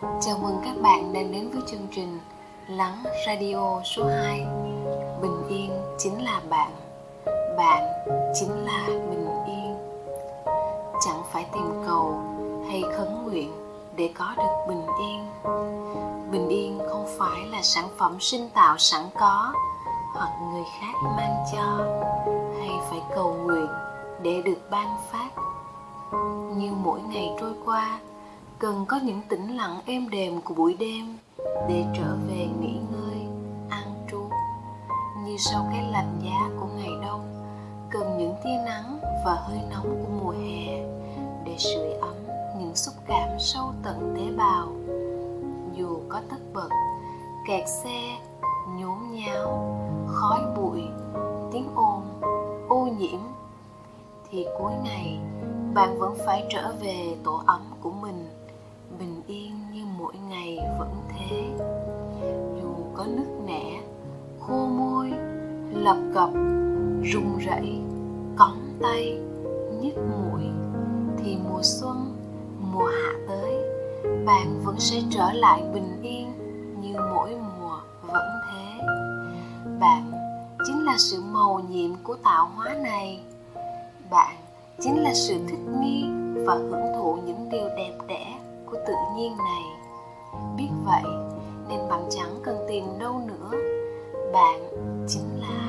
Chào mừng các bạn đang đến với chương trình Lắng Radio số 2 Bình yên chính là bạn Bạn chính là bình yên. Chẳng phải tìm cầu hay khấn nguyện để có được bình yên. Bình yên không phải là sản phẩm sinh tạo sẵn có Hoặc người khác mang cho, Hay phải cầu nguyện để được ban phát. Như mỗi ngày trôi qua cần có những tĩnh lặng êm đềm của buổi đêm để trở về nghỉ ngơi, an trú. Như sau cái lạnh giá của ngày đông, cần những tia nắng và hơi nóng của mùa hè để sưởi ấm những xúc cảm sâu tận tế bào. Dù có tất bật, kẹt xe, nhốn nháo, khói bụi, tiếng ồn, ô nhiễm, thì cuối ngày bạn vẫn phải trở về tổ ấm của mình. Lập cập, run rẩy cóng tay, nhức mũi thì mùa xuân, mùa hạ tới, bạn vẫn sẽ trở lại bình yên như mỗi mùa vẫn thế. Bạn chính là sự màu nhiệm của tạo hóa này. Bạn chính là sự thích nghi và hưởng thụ những điều đẹp đẽ của tự nhiên này. Biết vậy, nên bạn chẳng cần tìm đâu nữa. Bạn chính là